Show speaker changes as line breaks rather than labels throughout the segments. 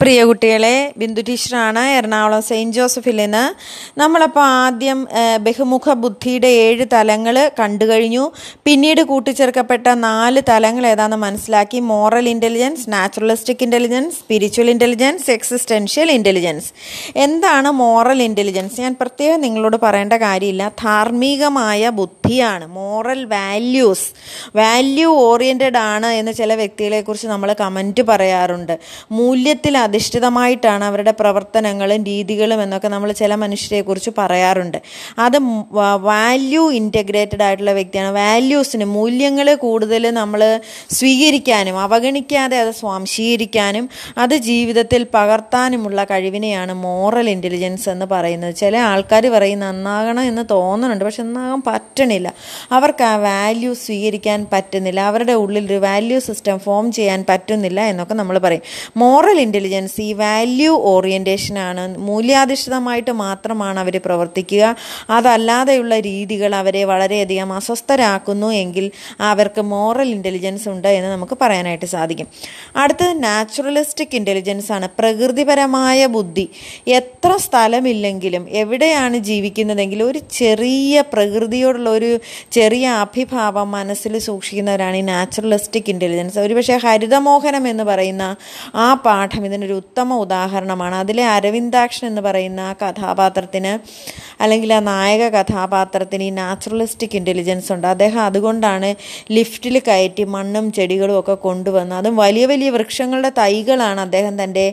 പ്രിയ കുട്ടികളെ ബിന്ദു ടീച്ചറാണ് എറണാകുളം സെയിന്റ് ജോസഫിൽ നിന്ന്. നമ്മളപ്പോൾ ആദ്യം ബഹുമുഖ ബുദ്ധിയുടെ ഏഴ് തലങ്ങൾ കണ്ടു കഴിഞ്ഞു. പിന്നീട് കൂട്ടിച്ചേർക്കപ്പെട്ട നാല് തലങ്ങൾ ഏതാണെന്ന് മനസ്സിലാക്കി. Moral intelligence naturalistic intelligence spiritual intelligence existential intelligence എന്താണ് മോറൽ ഇന്റലിജൻസ് ഞാൻ പ്രത്യേകം നിങ്ങളോട് പറയേണ്ട കാര്യമില്ല. ധാർമ്മികമായ ബുദ്ധിയാണ്. Moral values. വാല്യൂ ഓറിയന്റഡ് ആണ് എന്ന് ചില വ്യക്തികളെക്കുറിച്ച് നമ്മൾ കമന്റ് പറയാറുണ്ട്. മൂല്യത്തിൽ അധിഷ്ഠിതമായിട്ടാണ് അവരുടെ പ്രവർത്തനങ്ങളും രീതികളും എന്നൊക്കെ നമ്മൾ ചില മനുഷ്യരെക്കുറിച്ച് പറയാറുണ്ട്. അത് വാല്യൂ ഇന്റഗ്രേറ്റഡ് ആയിട്ടുള്ള വ്യക്തിയാണ്. വാല്യൂസിന് മൂല്യങ്ങൾ കൂടുതൽ നമ്മൾ സ്വീകരിക്കാനും അവഗണിക്കാതെ അത് സ്വാംശീകരിക്കാനും അത് ജീവിതത്തിൽ പകർത്താനുമുള്ള കഴിവിനെയാണ് മോറൽ ഇന്റലിജൻസ് എന്ന് പറയുന്നത്. ചില ആൾക്കാർ പറയും നന്നാകണം എന്ന് തോന്നുന്നുണ്ട് പക്ഷെ നന്നാകാൻ പറ്റണില്ല. അവർക്ക് ആ വാല്യൂ സ്വീകരിക്കാൻ പറ്റുന്നില്ല. അവരുടെ ഉള്ളിൽ ഒരു വാല്യൂ സിസ്റ്റം ഫോം ചെയ്യാൻ പറ്റുന്നില്ല എന്നൊക്കെ നമ്മൾ പറയും. മോറൽ ഇന്റലിജൻസ് ഈ വാല്യൂ ഓറിയന്റേഷനാണ് മൂല്യാധിഷ്ഠിതമായിട്ട് മാത്രമാണ് അവർ പ്രവർത്തിക്കുക. അതല്ലാതെയുള്ള രീതികൾ അവരെ വളരെയധികം അസ്വസ്ഥരാക്കുന്നു എങ്കിൽ അവർക്ക് മോറൽ ഇന്റലിജൻസ് ഉണ്ട് എന്ന് നമുക്ക് പറയാനായിട്ട് സാധിക്കും. അടുത്തത് നാച്ചുറലിസ്റ്റിക് ഇന്റലിജൻസ് ആണ്. പ്രകൃതിപരമായ ബുദ്ധി. എത്ര സ്ഥലമില്ലെങ്കിലും എവിടെയാണ് ജീവിക്കുന്നതെങ്കിലും ഒരു ചെറിയ പ്രകൃതിയോടുള്ള ഒരു ചെറിയ അഭിഭാവം മനസ്സിൽ സൂക്ഷിക്കുന്നവരാണ് ഈ നാച്ചുറലിസ്റ്റിക് ഇന്റലിജൻസ് ഒരുപക്ഷെ ഹരിതമോഹനം എന്ന് പറയുന്ന ആ പാഠം ഇതിനൊരു ഉത്തമ ഉദാഹരണമാണ്. അതിലെ അരവിന്ദാക്ഷൻ എന്ന് പറയുന്ന ആ കഥാപാത്രത്തിന് അല്ലെങ്കിൽ ആ നായക കഥാപാത്രത്തിന് ഈ നാച്ചുറലിസ്റ്റിക് ഇന്റലിജൻസ് ഉണ്ട്. അദ്ദേഹം അതുകൊണ്ടാണ് ലിഫ്റ്റിൽ കയറ്റി മണ്ണും ചെടികളും ഒക്കെ കൊണ്ടുവന്ന് അതും വലിയ വലിയ വൃക്ഷങ്ങളുടെ തൈകളാണ് അദ്ദേഹം തന്റെ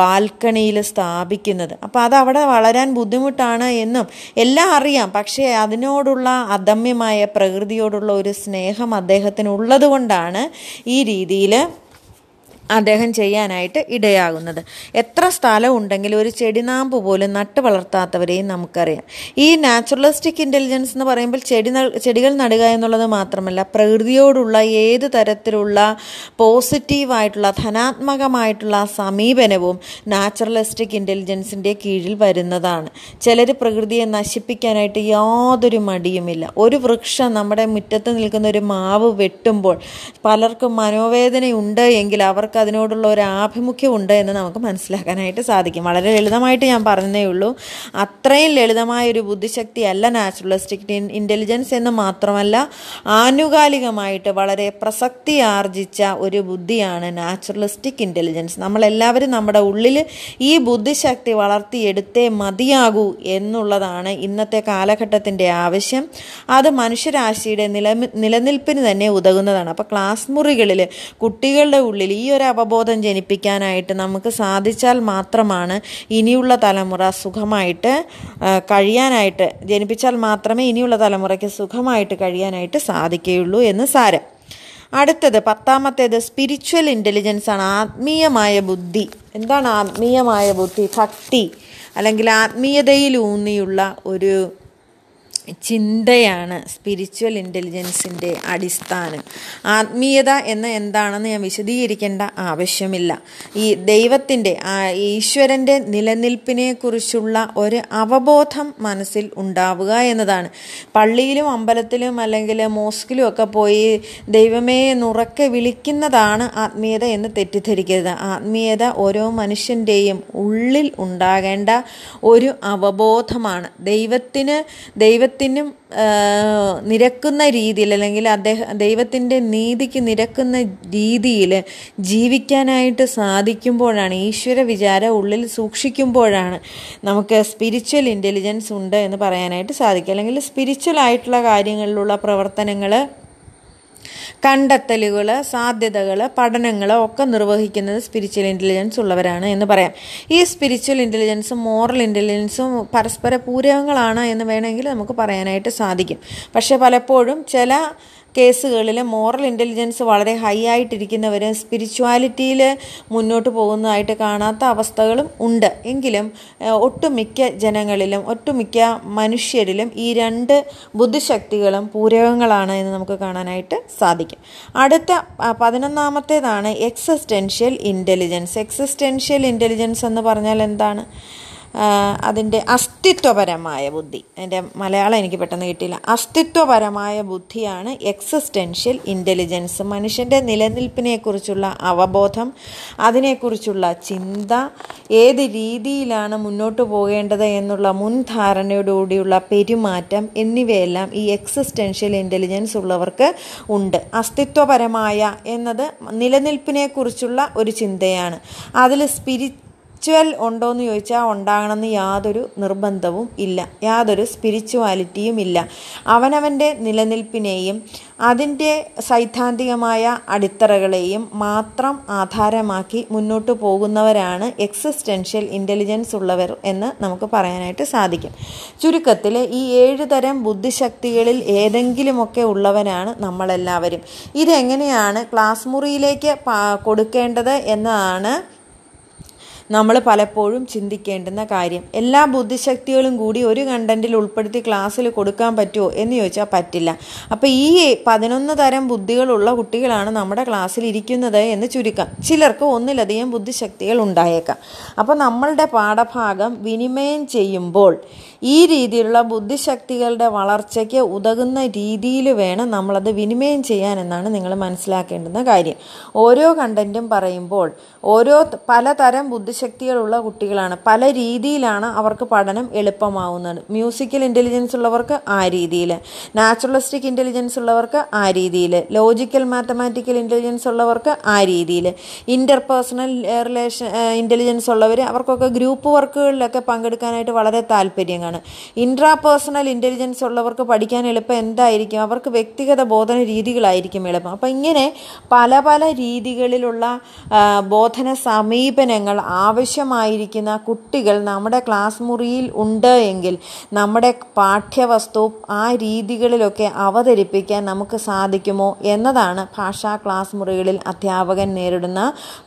ബാൽക്കണിയിൽ സ്ഥാപിക്കുന്നത്. അപ്പോൾ അത് അവിടെ വളരാൻ ബുദ്ധിമുട്ടാണ് എന്നും എല്ലാം അറിയാം. പക്ഷേ അതിനോടുള്ള അദമ്യമായ പ്രകൃതിയോടുള്ള ഒരു സ്നേഹം അദ്ദേഹത്തിന് ഉള്ളതുകൊണ്ടാണ് ഈ രീതിയിൽ അദ്ദേഹം ചെയ്യാനായിട്ട് ഇടയാകുന്നത്. എത്ര സ്ഥലം ഉണ്ടെങ്കിലും ഒരു ചെടിനാമ്പ് പോലും നട്ട് വളർത്താത്തവരെയും നമുക്കറിയാം. ഈ നാച്ചുറലിസ്റ്റിക് ഇന്റലിജൻസ് എന്ന് പറയുമ്പോൾ ചെടി ചെടികൾ നടുക എന്നുള്ളത് മാത്രമല്ല പ്രകൃതിയോടുള്ള ഏത് തരത്തിലുള്ള പോസിറ്റീവായിട്ടുള്ള ധനാത്മകമായിട്ടുള്ള സമീപനവും നാച്ചുറലിസ്റ്റിക് ഇന്റലിജൻസിന്റെ കീഴിൽ വരുന്നതാണ്. ചിലർ പ്രകൃതിയെ നശിപ്പിക്കാനായിട്ട് യാതൊരു മടിയുമില്ല. ഒരു വൃക്ഷം നമ്മുടെ മുറ്റത്ത് നിൽക്കുന്ന ഒരു മാവ് വെട്ടുമ്പോൾ പലർക്കും മനോവേദനയുണ്ട് എങ്കിൽ അവർക്ക് അതിനോടുള്ള ഒരു ആഭിമുഖ്യം ഉണ്ട് എന്ന് നമുക്ക് മനസ്സിലാക്കാനായിട്ട് സാധിക്കും. വളരെ ലളിതമായിട്ട് ഞാൻ പറഞ്ഞതേ ഉള്ളൂ. അത്രയും ലളിതമായ ഒരു ബുദ്ധിശക്തി അല്ല നാച്ചുറലിസ്റ്റിക് ഇന്റലിജൻസ് എന്ന് മാത്രമല്ല ആനുകാലികമായിട്ട് വളരെ പ്രസക്തി ആർജിച്ച ഒരു ബുദ്ധിയാണ് നാച്ചുറലിസ്റ്റിക് ഇന്റലിജൻസ് നമ്മളെല്ലാവരും നമ്മുടെ ഉള്ളിൽ ഈ ബുദ്ധിശക്തി വളർത്തിയെടുത്തേ മതിയാകൂ എന്നുള്ളതാണ് ഇന്നത്തെ കാലഘട്ടത്തിന്റെ ആവശ്യം. അത് മനുഷ്യരാശിയുടെ നില നിലനിൽപ്പിന് തന്നെ ഉതകുന്നതാണ്. അപ്പോൾ ക്ലാസ് മുറികളിൽ കുട്ടികളുടെ ഉള്ളിൽ ഈ ഒരു അവബോധം ജനിപ്പിക്കാനായിട്ട് നമുക്ക് സാധിച്ചാൽ മാത്രമാണ് ഇനിയുള്ള തലമുറ സുഖമായിട്ട് കഴിയാനായിട്ട് ജനിപ്പിച്ചാൽ മാത്രമേ ഇനിയുള്ള തലമുറയ്ക്ക് സുഖമായിട്ട് കഴിയാനായിട്ട് സാധിക്കുകയുള്ളൂ എന്ന് സാരം. അടുത്തത് പത്താമത്തേത് സ്പിരിച്വൽ ഇന്റലിജൻസ് ആണ്. ആത്മീയമായ ബുദ്ധി. എന്താണ് ആത്മീയമായ ബുദ്ധി? ഭക്തി. അല്ലെങ്കിൽ ആത്മീയതയിലൂന്നിയുള്ള ഒരു ചിന്തയാണ് സ്പിരിച്വൽ ഇന്റലിജൻസിന്റെ അടിസ്ഥാനം. ആത്മീയത എന്ന എന്താണെന്ന് ഞാൻ വിശദീകരിക്കേണ്ട ആവശ്യമില്ല. ഈ ദൈവത്തിന്റെ ഈശ്വരന്റെ നിലനിൽപ്പിനെക്കുറിച്ചുള്ള ഒരു അവബോധം മനസ്സിൽ ഉണ്ടാവുക എന്നതാണ്. പള്ളിയിലും അമ്പലത്തിലും അല്ലെങ്കിൽ മോസ്കിലും ഒക്കെ പോയി ദൈവമേ എന്നുറക്കെ വിളിക്കുന്നതാണ് ആത്മീയത എന്ന് തെറ്റിദ്ധരിക്കരുത്. ആത്മീയത ഓരോ മനുഷ്യന്റെയും ഉള്ളിൽ ഉണ്ടാകേണ്ട ഒരു അവബോധമാണ്. ദൈവത്തിന് ദൈവത്തിനും നിരക്കുന്ന രീതിയിൽ അല്ലെങ്കിൽ അദ്ദേഹം ദൈവത്തിന്റെ നീതിക്ക് നിരക്കുന്ന രീതിയിൽ ജീവിക്കാനായിട്ട് സാധിക്കുമ്പോഴാണ് ഈശ്വര വിചാരം ഉള്ളിൽ സൂക്ഷിക്കുമ്പോഴാണ് നമുക്ക് സ്പിരിച്വൽ ഇന്റലിജൻസ് ഉണ്ട് എന്ന് പറയാനായിട്ട് സാധിക്കും അല്ലെങ്കിൽ സ്പിരിച്വൽ ആയിട്ടുള്ള കാര്യങ്ങളിലുള്ള പ്രവർത്തനങ്ങൾ കണ്ടെത്തലുകൾ സാധ്യതകൾ പഠനങ്ങൾ ഒക്കെ നിർവഹിക്കുന്നത് സ്പിരിച്വൽ ഇന്റലിജൻസ് ഉള്ളവരാണ് എന്ന് പറയാം. ഈ സ്പിരിച്വൽ ഇന്റലിജൻസും മോറൽ ഇന്റലിജൻസും പരസ്പര പൂരകങ്ങളാണ് എന്ന് വേണമെങ്കിൽ നമുക്ക് പറയാനായിട്ട് സാധിക്കും. പക്ഷേ പലപ്പോഴും ചില കേസുകളിൽ മോറൽ ഇന്റലിജൻസ് വളരെ ഹൈ ആയിട്ടിരിക്കുന്നവർ സ്പിരിച്വാലിറ്റിയിൽ മുന്നോട്ട് പോകുന്നതായിട്ട് കാണാത്ത അവസ്ഥകളും ഉണ്ട്. എങ്കിലും ഒട്ടുമിക്ക ജനങ്ങളിലും ഒട്ടുമിക്ക മനുഷ്യരിലും ഈ രണ്ട് ബുദ്ധിശക്തികളും പൂരകങ്ങളാണ് എന്ന് നമുക്ക് കാണാനായിട്ട് സാധിക്കും. അടുത്ത പതിനൊന്നാമത്തേതാണ് എക്സിസ്റ്റൻഷ്യൽ ഇന്റലിജൻസ് എക്സിസ്റ്റൻഷ്യൽ ഇന്റലിജൻസ് എന്ന് പറഞ്ഞാൽ എന്താണ്? അതിന്റെ അസ്തിത്വപരമായ ബുദ്ധി. എന്റെ മലയാളം എനിക്ക് പെട്ടെന്ന് കിട്ടിയില്ല. അസ്തിത്വപരമായ ബുദ്ധിയാണ് എക്സിസ്റ്റൻഷ്യൽ ഇന്റലിജൻസ് മനുഷ്യന്റെ നിലനിൽപ്പിനെക്കുറിച്ചുള്ള അവബോധം അതിനെക്കുറിച്ചുള്ള ചിന്ത ഏത് രീതിയിലാണ് മുന്നോട്ട് പോകേണ്ടത് എന്നുള്ള മുൻധാരണയോടുകൂടിയുള്ള പെരുമാറ്റം എന്നിവയെല്ലാം ഈ എക്സിസ്റ്റൻഷ്യൽ ഇന്റലിജൻസ് ഉള്ളവർക്ക് ഉണ്ട്. അസ്തിത്വപരമായ എന്നത് നിലനിൽപ്പിനെക്കുറിച്ചുള്ള ഒരു ചിന്തയാണ്. അതിൽ സ്പിരിച്വൽ ഉണ്ടോ എന്ന് ചോദിച്ചാൽ ഉണ്ടാകണമെന്ന് യാതൊരു നിർബന്ധവും ഇല്ല. യാതൊരു സ്പിരിച്വാലിറ്റിയും ഇല്ല. അവനവന്റെ നിലനിൽപ്പിനെയും അതിന്റെ സൈദ്ധാന്തികമായ അടിത്തറകളെയും മാത്രം ആധാരമാക്കി മുന്നോട്ട് പോകുന്നവരാണ് എക്സിസ്റ്റൻഷ്യൽ ഇന്റലിജൻസ് ഉള്ളവർ എന്ന് നമുക്ക് പറയാനായിട്ട് സാധിക്കും. ചുരുക്കത്തിൽ ഈ ഏഴ് തരം ബുദ്ധിശക്തികളിൽ ഏതെങ്കിലുമൊക്കെ ഉള്ളവരാണ് നമ്മളെല്ലാവരും. ഇതെങ്ങനെയാണ് ക്ലാസ് മുറിയിലേക്ക് കൊടുക്കേണ്ടത് എന്നതാണ് നമ്മൾ പലപ്പോഴും ചിന്തിക്കേണ്ടുന്ന കാര്യം. എല്ലാ ബുദ്ധിശക്തികളും കൂടി ഒരു കണ്ടന്റിൽ ഉൾപ്പെടുത്തി ക്ലാസ്സിൽ കൊടുക്കാൻ പറ്റുമോ എന്ന് ചോദിച്ചാൽ പറ്റില്ല. അപ്പോൾ ഈ പതിനൊന്ന് തരം ബുദ്ധികളുള്ള കുട്ടികളാണ് നമ്മുടെ ക്ലാസ്സിൽ ഇരിക്കുന്നത് എന്ന് ചുരുക്കം. ചിലർക്ക് ഒന്നിലധികം ബുദ്ധിശക്തികൾ ഉണ്ടായേക്കാം. അപ്പോൾ നമ്മളുടെ പാഠഭാഗം വിനിമയം ചെയ്യുമ്പോൾ ഈ രീതിയിലുള്ള ബുദ്ധിശക്തികളുടെ വളർച്ചയ്ക്ക് ഉതകുന്ന രീതിയിൽ വേണം നമ്മളത് വിനിമയം ചെയ്യാൻ എന്നാണ് നിങ്ങൾ മനസ്സിലാക്കേണ്ടുന്ന കാര്യം. ഓരോ കണ്ടന്റും പറയുമ്പോൾ ഓരോ പലതരം ബുദ്ധിശക്തികളുള്ള കുട്ടികളാണ്. പല രീതിയിലാണ് അവർക്ക് പഠനം എളുപ്പമാവുന്നത്. മ്യൂസിക്കൽ ഇന്റലിജൻസ് ഉള്ളവർക്ക് ആ രീതിയിൽ നാച്ചുറലിസ്റ്റിക് ഇന്റലിജൻസ് ഉള്ളവർക്ക് ആ രീതിയിൽ ലോജിക്കൽ മാത്തമാറ്റിക്കൽ ഇന്റലിജൻസ് ഉള്ളവർക്ക് ആ രീതിയിൽ ഇന്റർപേഴ്സണൽ റിലേഷൻ ഇന്റലിജൻസ് ഉള്ളവർ അവർക്കൊക്കെ ഗ്രൂപ്പ് വർക്കുകളിലൊക്കെ പങ്കെടുക്കാനായിട്ട് വളരെ താല്പര്യം കാണും ഇൻട്രാ പേഴ്സണൽ ഇന്റലിജൻസ് ഉള്ളവർക്ക് പഠിക്കാൻ എളുപ്പം എന്തായിരിക്കും? അവർക്ക് വ്യക്തിഗത ബോധന രീതികളായിരിക്കും എളുപ്പം. അപ്പം ഇങ്ങനെ പല പല രീതികളിലുള്ള ബോധന സമീപനങ്ങൾ ആവശ്യമായിരിക്കുന്ന കുട്ടികൾ നമ്മുടെ ക്ലാസ് മുറിയിൽ ഉണ്ട് എങ്കിൽ നമ്മുടെ പാഠ്യവസ്തു ആ രീതികളിലൊക്കെ അവതരിപ്പിക്കാൻ നമുക്ക് സാധിക്കുമോ എന്നതാണ് ഭാഷാ ക്ലാസ് മുറികളിൽ അധ്യാപകൻ നേരിടുന്ന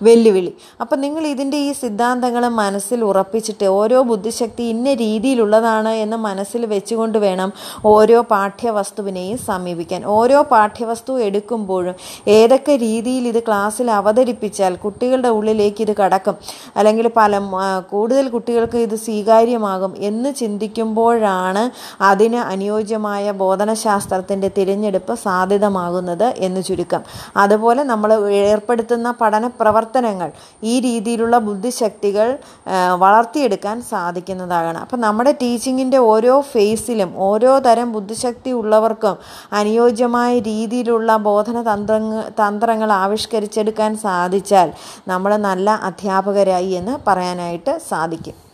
വെല്ലുവിളി. അപ്പം നിങ്ങൾ ഇതിന്റെ ഈ സിദ്ധാന്തങ്ങൾ മനസ്സിൽ ഉറപ്പിച്ചിട്ട് ഓരോ ബുദ്ധിശക്തി ഇന്ന രീതിയിലുള്ളതാണ് എന്ന് മനസ്സിൽ വെച്ചുകൊണ്ട് വേണം ഓരോ പാഠ്യവസ്തുവിനെയും സമീപിക്കാൻ. ഓരോ പാഠ്യവസ്തു എടുക്കുമ്പോഴും ഏതൊക്കെ രീതിയിൽ ഇത് ക്ലാസ്സിൽ അവതരിപ്പിച്ചാൽ കുട്ടികളുടെ ഉള്ളിലേക്ക് ഇത് കടക്കും? അല്ലെങ്കിൽ പല കൂടുതൽ കുട്ടികൾക്ക് ഇത് സ്വീകാര്യമാകും എന്ന് ചിന്തിക്കുമ്പോഴാണ് അതിന് അനുയോജ്യമായ ബോധനശാസ്ത്രത്തിന്റെ തിരഞ്ഞെടുപ്പ് സാധ്യതമാകുന്നത് എന്ന് ചുരുക്കം. അതുപോലെ നമ്മൾ ഏർപ്പെടുത്തുന്ന പഠന പ്രവർത്തനങ്ങൾ ഈ രീതിയിലുള്ള ബുദ്ധിശക്തികൾ വളർത്തിയെടുക്കാൻ സാധിക്കുന്നതാകണം. അപ്പം നമ്മുടെ ടീച്ചിങ്ങിന്റെ ഓരോ ഫേസിലും ഓരോ തരം ബുദ്ധിശക്തി ഉള്ളവർക്കും അനുയോജ്യമായ രീതിയിലുള്ള ബോധന തന്ത്രങ്ങൾ തന്ത്രങ്ങൾ ആവിഷ്കരിച്ചെടുക്കാൻ സാധിച്ചാൽ നമ്മൾ നല്ല അധ്യാപകരായി എന്ന് പറയാനായിട്ട് സാധിക്കും.